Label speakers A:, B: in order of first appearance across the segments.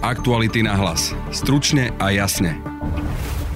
A: Aktuality na hlas. Stručne a jasne.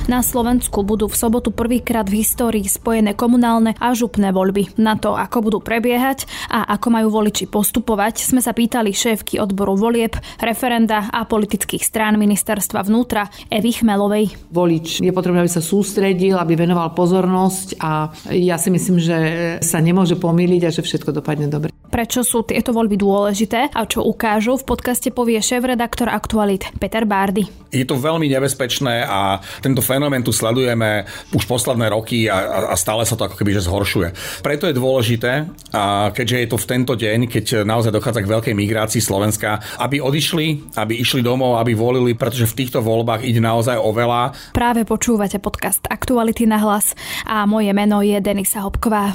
B: Na Slovensku budú v sobotu prvýkrát v histórii spojené komunálne a župné voľby. Na to, ako budú prebiehať a ako majú voliči postupovať, sme sa pýtali šéfky odboru volieb, referenda a politických strán ministerstva vnútra Evy Chmelovej.
C: Volič je potrebné, aby sa sústredil, aby venoval pozornosť a ja si myslím, že sa nemôže pomýliť a že všetko dopadne dobre.
B: Prečo sú tieto voľby dôležité a čo ukážu, v podcaste povie šéf-redaktor Aktualit Peter Bárdy.
D: Je to veľmi nebezpečné a tento fenomén tu sledujeme už posledné roky a, a stále sa to ako keby že zhoršuje. Preto je dôležité, a keďže je to v tento deň, keď naozaj dochádza k veľkej migrácii Slovenska, aby odišli, aby išli domov, aby volili, pretože v týchto voľbách ide naozaj o veľa.
B: Práve počúvate podcast Aktuality na hlas a moje meno je Denisa Hopková.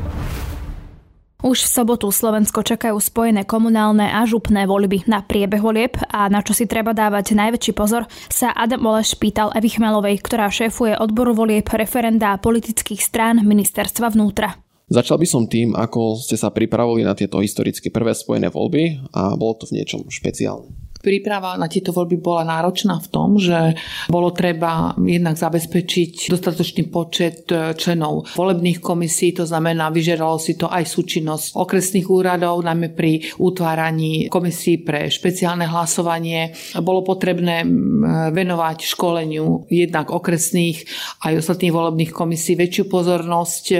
B: Už v sobotu Slovensko čakajú spojené komunálne a župné voľby. Na priebeh volieb a na čo si treba dávať najväčší pozor sa Adam Oleš pýtal Evy Chmelovej, ktorá šéfuje odboru volieb referenda politických strán ministerstva vnútra.
E: Začal by som tým, ako ste sa pripravili na tieto historicky prvé spojené voľby a bolo to v niečom špeciálne.
C: Príprava na tieto voľby bola náročná v tom, že bolo treba jednak zabezpečiť dostatočný počet e, členov volebných komisí, to znamená, vyžeralo si to aj súčinnosť okresných úradov, najmä pri utváraní komisí pre špeciálne hlasovanie. Bolo potrebné venovať školeniu jednak okresných aj ostatných volebných komisí väčšiu pozornosť. E,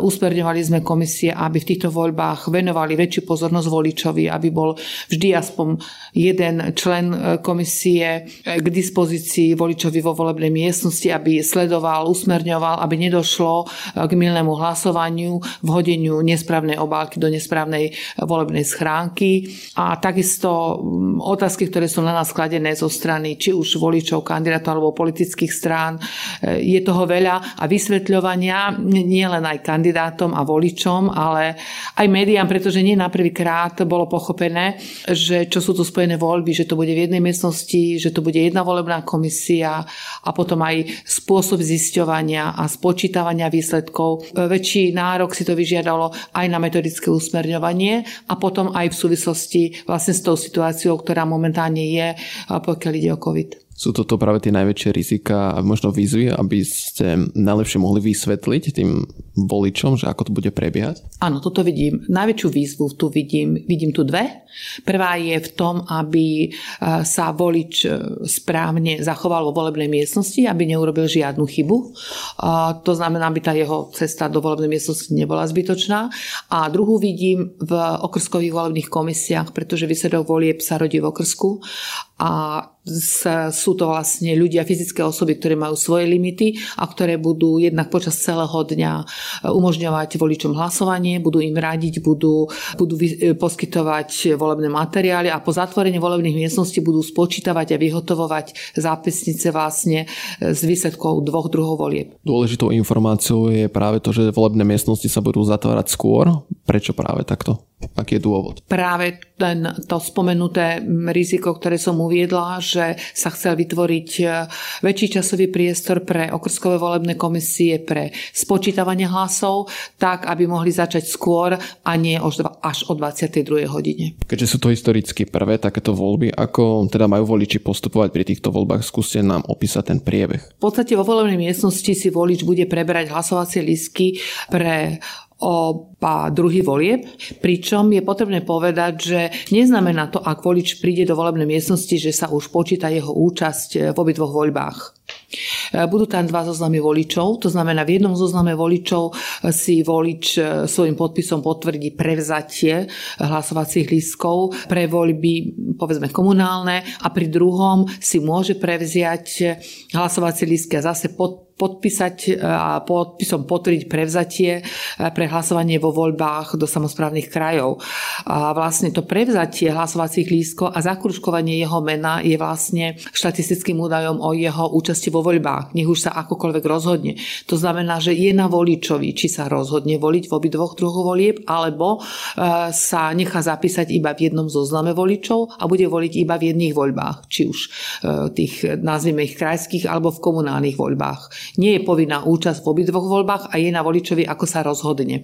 C: usmerňovali sme komisie, aby v týchto voľbách venovali väčšiu pozornosť voličovi, aby bol vždy aspoň jeden ten člen e, komisie e, k dispozícii voličovi vo volebnej miestnosti, aby sledoval, usmerňoval, aby nedošlo e, k milnému hlasovaniu, vhodeniu nesprávnej obálky do nesprávnej volebnej schránky. A takisto otázky, ktoré sú na nás kladené zo strany či už voličov, kandidátov alebo politických strán, je toho veľa a vysvetľovania nie len aj kandidátom a voličom, ale aj médiám, pretože nie na prvýkrát bolo pochopené, že čo sú to spojené voľby voľby, že to bude v jednej miestnosti, že to bude jedna volebná komisia a potom aj spôsob zisťovania a spočítavania výsledkov. Väčší nárok si to vyžiadalo aj na metodické usmerňovanie a potom aj v súvislosti vlastne s tou situáciou, ktorá momentálne je, pokiaľ ide o COVID.
E: Sú toto práve tie najväčšie rizika a možno výzvy, aby ste najlepšie mohli vysvetliť tým voličom, že ako to bude prebiehať?
C: Áno, toto vidím. Najväčšiu výzvu tu vidím, vidím tu dve. Prvá je v tom, aby e, sa volič e, správne zachoval vo volebnej miestnosti, aby neurobil žiadnu chybu. To znamená, aby tá jeho cesta do volebnej miestnosti nebola zbytočná. A druhú vidím v okrskových volebných komisiách, pretože výsledok volieb sa rodí v okrsku a sú to vlastne ľudia, fyzické osoby, ktoré majú svoje limity a ktoré budú jednak počas celého dňa e, umožňovať voličom hlasovanie, budú im radiť, budú, budú poskytovať volebné materiály a po zatvorení volebných miestností budú spočítavať a vyhotovovať zápisnice vlastne e, z výsledkov dvoch druhov volieb.
E: Dôležitou informáciou je práve to, že volebné miestnosti sa budú zatvárať skôr. Prečo práve takto? Aký je dôvod?
C: Práve ten, to spomenuté riziko, ktoré som uviedla, že sa chcel vytvoriť e, väčší časový priestor pre okrskové volebné komisie pre spočítavanie hlasov, tak aby mohli začať skôr a nie až o 22. hodine.
E: Keďže sú to historicky prvé takéto voľby, ako teda majú voliči postupovať pri týchto voľbách? Skúste nám opísať ten priebeh.
C: V podstate vo volebnej miestnosti si volič bude preberať hlasovacie lístky pre oba druhy volieb, pričom je potrebné povedať, že neznamená to, ak volič príde do volebnej miestnosti, že sa už počíta jeho účasť v obidvoch voľbách. Budú tam dva zoznamy voličov, to znamená v jednom zozname voličov si volič svojim podpisom potvrdí prevzatie hlasovacích lístkov pre voľby povedzme komunálne a pri druhom si môže prevziať hlasovacie lístky a zase pod podpísať a podpisom potvrdiť prevzatie pre hlasovanie vo voľbách do samozprávnych krajov. A vlastne to prevzatie hlasovacích lístkov a zakružkovanie jeho mena je vlastne štatistickým údajom o jeho účasti vo voľbách. Nech už sa akokoľvek rozhodne. To znamená, že je na voličovi, či sa rozhodne voliť v obidvoch druhoch volieb, alebo sa nechá zapísať iba v jednom zozname voličov a bude voliť iba v jedných voľbách, či už tých, nazvime ich krajských, alebo v komunálnych voľbách. Nie je povinná účasť v obidvoch voľbách a je na voličovi, ako sa rozhodne.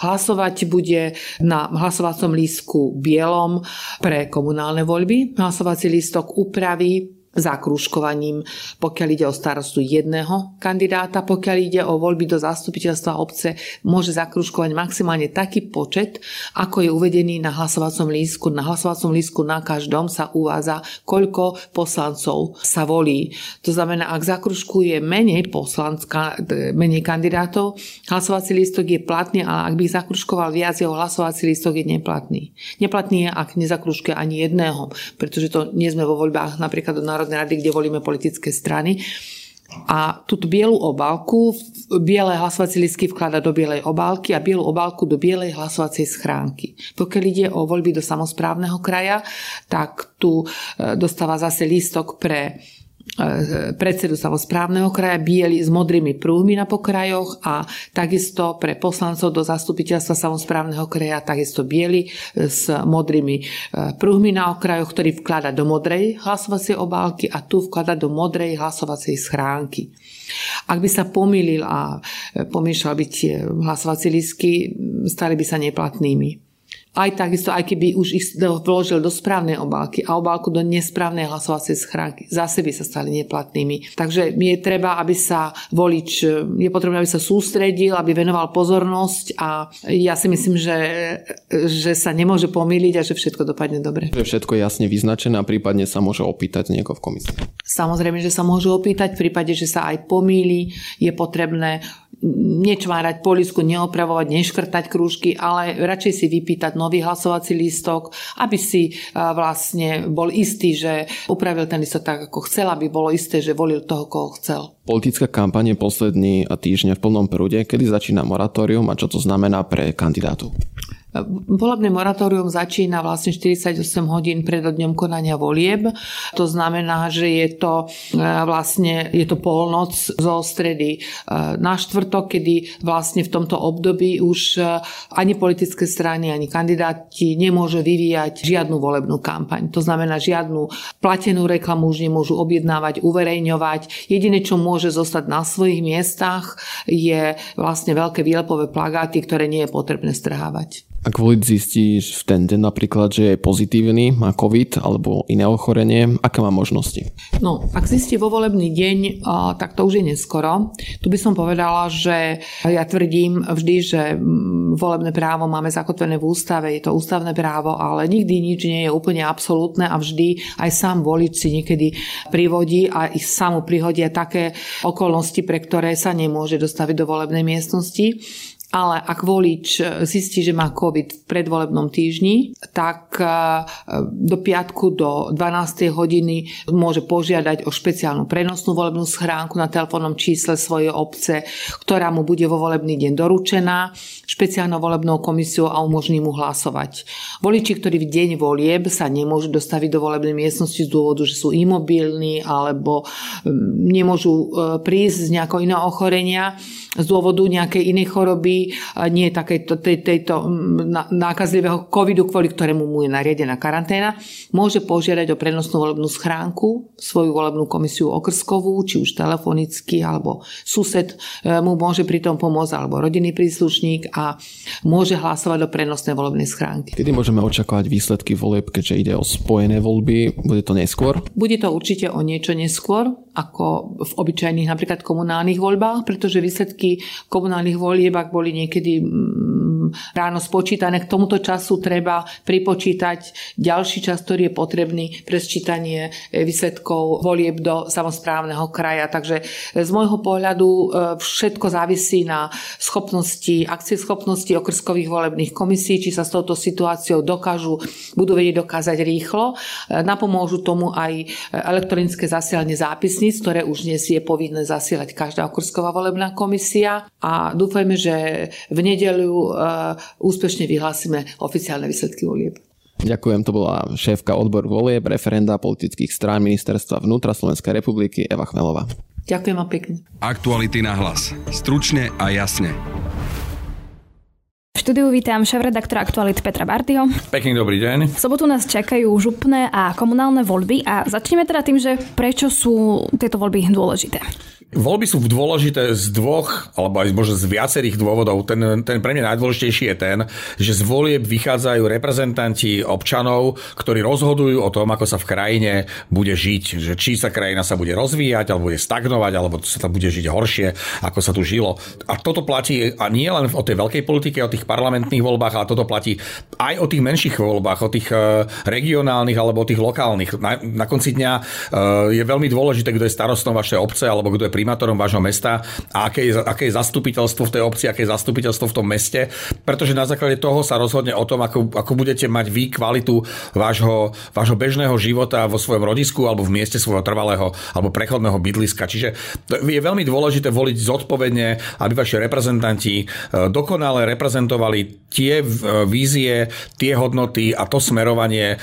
C: Hlasovať bude na hlasovacom lístku bielom pre komunálne voľby. Hlasovací lístok upraví zakrúškovaním, pokiaľ ide o starostu jedného kandidáta, pokiaľ ide o voľby do zastupiteľstva obce, môže zakrúškovať maximálne taký počet, ako je uvedený na hlasovacom lístku. Na hlasovacom lístku na každom sa uvádza, koľko poslancov sa volí. To znamená, ak zakruškuje menej poslancka, menej kandidátov, hlasovací lístok je platný, ale ak by zakruškoval viac, jeho hlasovací lístok je neplatný. Neplatný je, ak nezakruškuje ani jedného, pretože to nie sme vo voľbách napríklad do Národnej rady, kde volíme politické strany. A túto bielu obálku, biele hlasovacie listky vklada do bielej obálky a bielu obálku do bielej hlasovacej schránky. Pokiaľ ide o voľby do samozprávneho kraja, tak tu e, dostáva zase lístok pre predsedu samozprávneho kraja, bieli s modrými prúhmi na pokrajoch a takisto pre poslancov do zastupiteľstva samozprávneho kraja takisto bieli e, s modrými e, prúhmi na okrajoch, ktorý vklada do modrej hlasovacej obálky a tu vklada do modrej hlasovacej schránky. Ak by sa pomýlil a pomýšľal by tie hlasovacie lístky, stali by sa neplatnými aj takisto, aj keby už ich vložil do správnej obálky a obálku do nesprávnej hlasovacej schránky, zase by sa stali neplatnými. Takže je treba, aby sa volič, je potrebné, aby sa sústredil, aby venoval pozornosť a ja si myslím, že, že sa nemôže pomýliť a že všetko dopadne dobre.
E: Že všetko je jasne vyznačené a prípadne sa môže opýtať niekoho v komisii.
C: Samozrejme, že sa môže opýtať, v prípade, že sa aj pomýli, je potrebné nečvárať polisku, neopravovať, neškrtať krúžky, ale radšej si vypýtať nový hlasovací lístok, aby si vlastne bol istý, že upravil ten lístok tak, ako chcel, aby bolo isté, že volil toho, koho chcel.
E: Politická kampaň je posledný týždeň v plnom prúde. Kedy začína moratórium a čo to znamená pre kandidátov?
C: Volebné moratórium začína vlastne 48 hodín pred dňom konania volieb. To znamená, že je to e, vlastne je to polnoc zo stredy e, na štvrtok, kedy vlastne v tomto období už e, ani politické strany, ani kandidáti nemôžu vyvíjať žiadnu volebnú kampaň. To znamená, žiadnu platenú reklamu už nemôžu objednávať, uverejňovať. Jediné, čo môže zostať na svojich miestach, je vlastne veľké výlepové plagáty, ktoré nie je potrebné strhávať.
E: Ak volič zistí v ten deň napríklad, že je pozitívny, má COVID alebo iné ochorenie, aké má možnosti?
C: No, ak zistí vo volebný deň, tak to už je neskoro. Tu by som povedala, že ja tvrdím vždy, že volebné právo máme zakotvené v ústave, je to ústavné právo, ale nikdy nič nie je úplne absolútne a vždy aj sám volič si niekedy privodí a ich samu prihodia také okolnosti, pre ktoré sa nemôže dostaviť do volebnej miestnosti. Ale ak volič e, zistí, že má COVID v predvolebnom týždni, tak e, do piatku do 12. hodiny môže požiadať o špeciálnu prenosnú volebnú schránku na telefónnom čísle svojej obce, ktorá mu bude vo volebný deň doručená špeciálnou volebnou komisiou a umožní mu hlasovať. Voliči, ktorí v deň volieb sa nemôžu dostaviť do volebnej miestnosti z dôvodu, že sú imobilní alebo nemôžu e, prísť z nejakého iného ochorenia, z dôvodu nejakej inej choroby, nie takéto, tej, tejto nákazlivého covidu, kvôli ktorému mu je nariadená karanténa, môže požiadať o prenosnú volebnú schránku, svoju volebnú komisiu okrskovú, či už telefonicky, alebo sused e, mu môže pri tom pomôcť, alebo rodinný príslušník a môže hlasovať do prenosnej volebnej schránky.
E: Kedy môžeme očakávať výsledky volieb, keďže ide o spojené voľby? Bude to neskôr?
C: Bude to určite o niečo neskôr, ako v obyčajných napríklad komunálnych voľbách, pretože výsledky komunálnych volieb, ak boli niekedy mm, ráno spočítané. K tomuto času treba pripočítať ďalší čas, ktorý je potrebný pre sčítanie výsledkov volieb do samozprávneho kraja. Takže z môjho pohľadu všetko závisí na schopnosti, schopnosti okrskových volebných komisí, či sa s touto situáciou dokážu, budú vedieť dokázať rýchlo. Napomôžu tomu aj elektronické zasielanie zápisníc, ktoré už dnes je povinné zasielať každá okrsková volebná komisia a dúfajme, že v nedeľu e, úspešne vyhlásime oficiálne výsledky volieb.
E: Ďakujem, to bola šéfka odboru volieb, referenda politických strán ministerstva vnútra Slovenskej republiky Eva Chmelová.
C: Ďakujem vám pekne.
A: Aktuality na hlas. Stručne a jasne.
B: V štúdiu vítam šéf-redaktora Aktualit Petra Bartyho.
D: Pekný dobrý deň.
B: V sobotu nás čakajú župné a komunálne voľby a začneme teda tým, že prečo sú tieto voľby dôležité.
D: Voľby sú dôležité z dvoch, alebo aj možno z viacerých dôvodov. Ten, ten pre mňa najdôležitejší je ten, že z volieb vychádzajú reprezentanti občanov, ktorí rozhodujú o tom, ako sa v krajine bude žiť. Že či sa krajina sa bude rozvíjať, alebo bude stagnovať, alebo sa tam bude žiť horšie, ako sa tu žilo. A toto platí a nie len o tej veľkej politike, o tých parlamentných voľbách, ale toto platí aj o tých menších voľbách, o tých e, regionálnych alebo o tých lokálnych. Na, na konci dňa e, je veľmi dôležité, kto je starostom vašej obce alebo kto je primátorom vášho mesta a aké je, aké je zastupiteľstvo v tej obci, aké je zastupiteľstvo v tom meste, pretože na základe toho sa rozhodne o tom, ako, ako budete mať vy kvalitu vášho, vášho bežného života vo svojom rodisku alebo v mieste svojho trvalého alebo prechodného bydliska. Čiže je veľmi dôležité voliť zodpovedne, aby vaši reprezentanti e, dokonale reprezentovali tie e, vízie, tie hodnoty a to smerovanie e,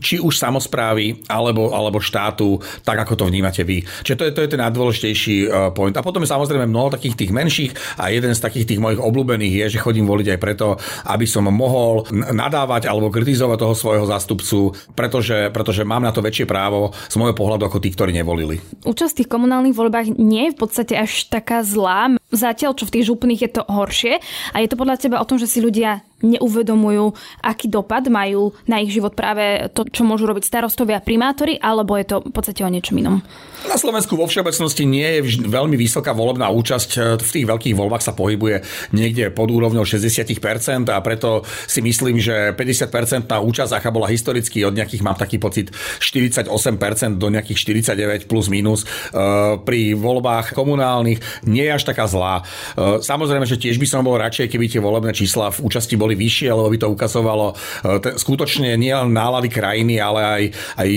D: či už samozprávy alebo, alebo štátu, tak ako to vnímate vy. Čiže to je, to je ten najdôležitejší najdôležitejší e, point. A potom je samozrejme mnoho takých tých menších a jeden z takých tých mojich obľúbených je, že chodím voliť aj preto, aby som mohol nadávať alebo kritizovať toho svojho zástupcu, pretože, pretože mám na to väčšie právo z môjho pohľadu ako tí, ktorí nevolili.
B: Účasť v tých komunálnych voľbách nie je v podstate až taká zlá. Zatiaľ, čo v tých župných je to horšie. A je to podľa teba o tom, že si ľudia neuvedomujú, aký dopad majú na ich život práve to, čo môžu robiť starostovia a primátori, alebo je to v podstate o niečom inom?
D: Na Slovensku vo všeobecnosti nie je veľmi vysoká volebná účasť. V tých veľkých voľbách sa pohybuje niekde pod úrovňou 60% a preto si myslím, že 50% účasť, aká bola historicky od nejakých, mám taký pocit, 48% do nejakých 49 plus minus e, pri voľbách komunálnych nie je až taká zlá. E, samozrejme, že tiež by som bol radšej, keby tie volebné čísla v účasti boli vyššie, lebo by to ukazovalo e, skutočne nielen nálady krajiny, ale aj, aj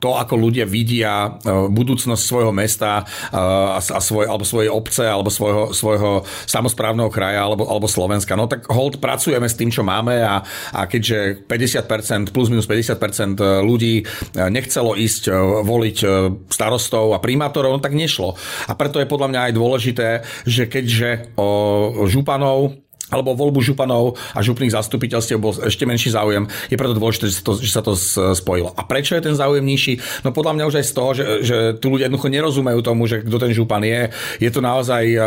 D: to, ako ľudia vidia budúcnosť budúcnosť svojho mesta a, a svoj, alebo svojej obce alebo svojho, svojho samozprávneho kraja alebo, alebo Slovenska. No tak hold pracujeme s tým, čo máme a, a keďže 50%, plus minus 50% ľudí nechcelo ísť voliť starostov a primátorov, no tak nešlo. A preto je podľa mňa aj dôležité, že keďže o županov alebo voľbu županov a župných zastupiteľstiev bol ešte menší záujem. Je preto dôležité, že sa to, že sa to spojilo. A prečo je ten záujem nižší? No podľa mňa už aj z toho, že, že tu ľudia jednoducho nerozumejú tomu, že kto ten župan je. Je to naozaj eh,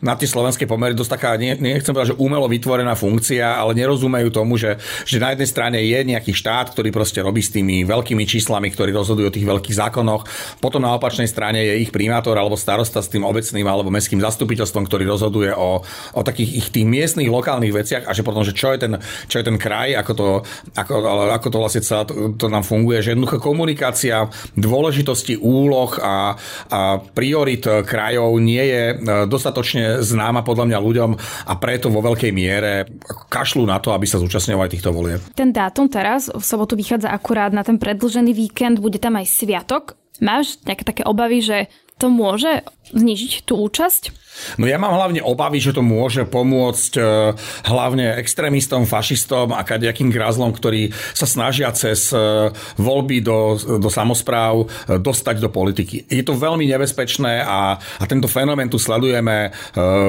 D: na tie slovenské pomery dosť taká, nie, nechcem povedať, že umelo vytvorená funkcia, ale nerozumejú tomu, že, že na jednej strane je nejaký štát, ktorý proste robí s tými veľkými číslami, ktorí rozhodujú o tých veľkých zákonoch. Potom na opačnej strane je ich primátor alebo starosta s tým obecným alebo mestským zastupiteľstvom, ktorý rozhoduje o, o takých ich tých miestnych lokálnych veciach a že potom, že čo je ten, čo je ten kraj, ako to, ako, ako to vlastne celé to, to nám funguje, že jednoducho komunikácia dôležitosti úloh a, a priorit krajov nie je e, dostatočne známa podľa mňa ľuďom a preto vo veľkej miere kašľú na to, aby sa zúčastňovali týchto volieb.
B: Ten dátum teraz v sobotu vychádza akurát na ten predlžený víkend, bude tam aj sviatok. Máš nejaké také obavy, že to môže znižiť tú účasť?
D: No ja mám hlavne obavy, že to môže pomôcť e, hlavne extrémistom, fašistom a kadejakým grázlom, ktorí sa snažia cez e, voľby do, do samozpráv e, dostať do politiky. Je to veľmi nebezpečné a, a tento fenomén tu sledujeme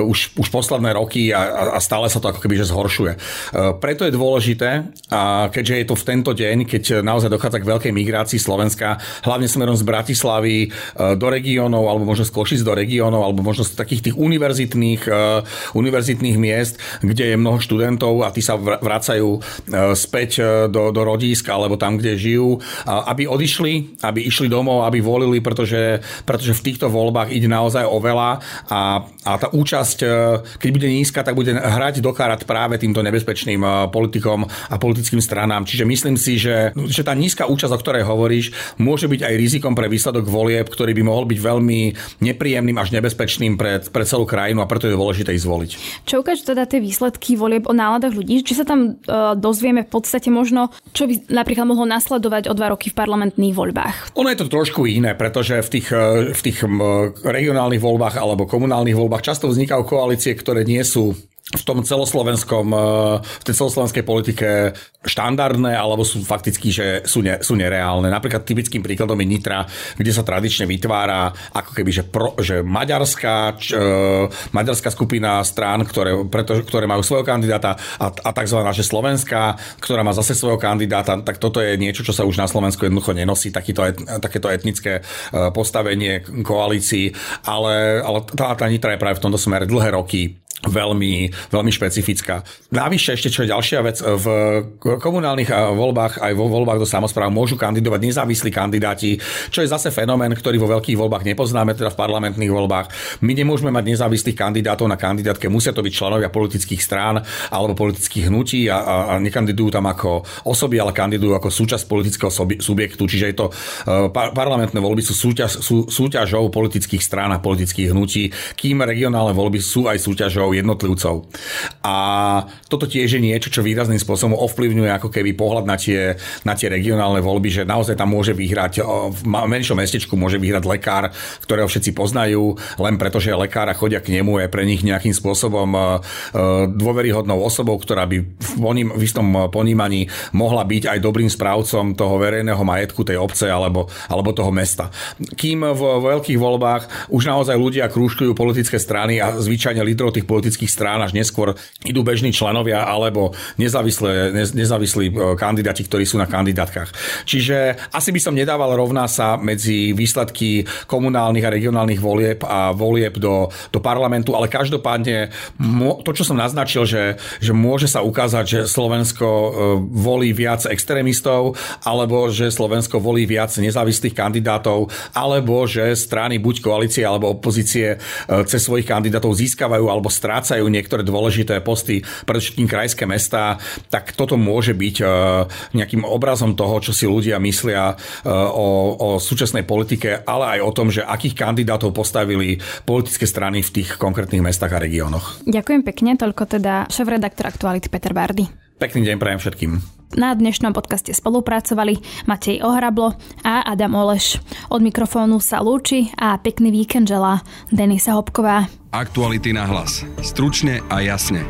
D: už, už posledné roky a, a stále sa to ako keby že zhoršuje. Preto je dôležité, a keďže je to v tento deň, keď naozaj dochádza k veľkej migrácii Slovenska, hlavne smerom z Bratislavy do regiónov regiónov, alebo možno z Košic do regiónov, alebo možno z takých tých univerzitných, uh, univerzitných miest, kde je mnoho študentov a tí sa vracajú uh, späť uh, do, do rodísk alebo tam, kde žijú, aby odišli, aby išli domov, aby volili, pretože, pretože v týchto voľbách ide naozaj o veľa a, a tá účasť, keď bude nízka, tak bude hrať do práve týmto nebezpečným politikom a politickým stranám. Čiže myslím si, že, že tá nízka účasť, o ktorej hovoríš, môže byť aj rizikom pre výsledok volieb, ktorý by mohol byť veľmi nepríjemným až nebezpečným pre, pre celú krajinu a preto je dôležité ich zvoliť.
B: Čo ukážu teda tie výsledky volieb o náladách ľudí? Či sa tam uh, dozvieme v podstate možno, čo by napríklad mohlo nasledovať o dva roky v parlamentných voľbách?
D: Ono je to trošku iné, pretože v tých, e, v tých regionálnych voľbách alebo komunálnych voľbách často vznikajú koalície, ktoré nie sú v tom celoslovenskom, eh, v tej celoslovenskej politike štandardné, alebo sú fakticky, že sú, ne, sú nereálne. Napríklad typickým príkladom je Nitra, kde sa tradične vytvára ako keby, že, pro, že maďarská, č, e, maďarská skupina strán, ktoré, preto, ktoré majú svojho kandidáta a, a tzv. že slovenská, ktorá má zase svojho kandidáta, tak toto je niečo, čo sa už na Slovensku jednoducho nenosí, takýto et, takéto etnické eh, postavenie koalícií, ale, ale tá, tá Nitra je práve v tomto smere dlhé roky veľmi, veľmi špecifická. Navyše ešte, čo je ďalšia vec, v komunálnych voľbách aj vo voľbách do samozpráv môžu kandidovať nezávislí kandidáti, čo je zase fenomén, ktorý vo veľkých voľbách nepoznáme, teda v parlamentných voľbách. My nemôžeme mať nezávislých kandidátov na kandidátke, musia to byť členovia politických strán alebo politických hnutí a, a, a nekandidujú tam ako osoby, ale kandidujú ako súčasť politického subjektu. Čiže je to uh, parlamentné voľby sú, súťaž, sú súťažou politických strán a politických hnutí, kým regionálne voľby sú aj súťažou jednotlivcov. A toto tiež je niečo, čo výrazným spôsobom ovplyvňuje ako keby pohľad na tie, na tie regionálne voľby, že naozaj tam môže vyhrať, v menšom mestečku môže vyhrať lekár, ktorého všetci poznajú, len preto, že lekár a chodia k nemu, je pre nich nejakým spôsobom dôveryhodnou osobou, ktorá by v, poním, v istom ponímaní mohla byť aj dobrým správcom toho verejného majetku tej obce alebo, alebo toho mesta. Kým v veľkých voľbách už naozaj ľudia krúžkujú politické strany a zvyčajne lídrov tých politických strán až neskôr idú bežní členovia alebo nezávislé, nezávislí e, kandidáti, ktorí sú na kandidátkach. Čiže asi by som nedával rovná sa medzi výsledky komunálnych a regionálnych volieb a volieb do, do parlamentu, ale každopádne to, čo som naznačil, že, že môže sa ukázať, že Slovensko e, volí viac extrémistov, alebo že Slovensko volí viac nezávislých kandidátov, alebo že strany buď koalície alebo opozície e, cez svojich kandidátov získavajú alebo strácajú niektoré dôležité posty, predovšetkým krajské mesta, tak toto môže byť e, nejakým obrazom toho, čo si ľudia myslia e, o, o súčasnej politike, ale aj o tom, že akých kandidátov postavili politické strany v tých konkrétnych mestách a regiónoch.
B: Ďakujem pekne, toľko teda šéf-redaktor Aktuality Peter Bardy.
D: Pekný deň prajem všetkým.
B: Na dnešnom podcaste spolupracovali Matej Ohrablo a Adam Oleš. Od mikrofónu sa lúči a pekný víkend želá Denisa Hopková.
A: Aktuality na hlas. Stručne a jasne.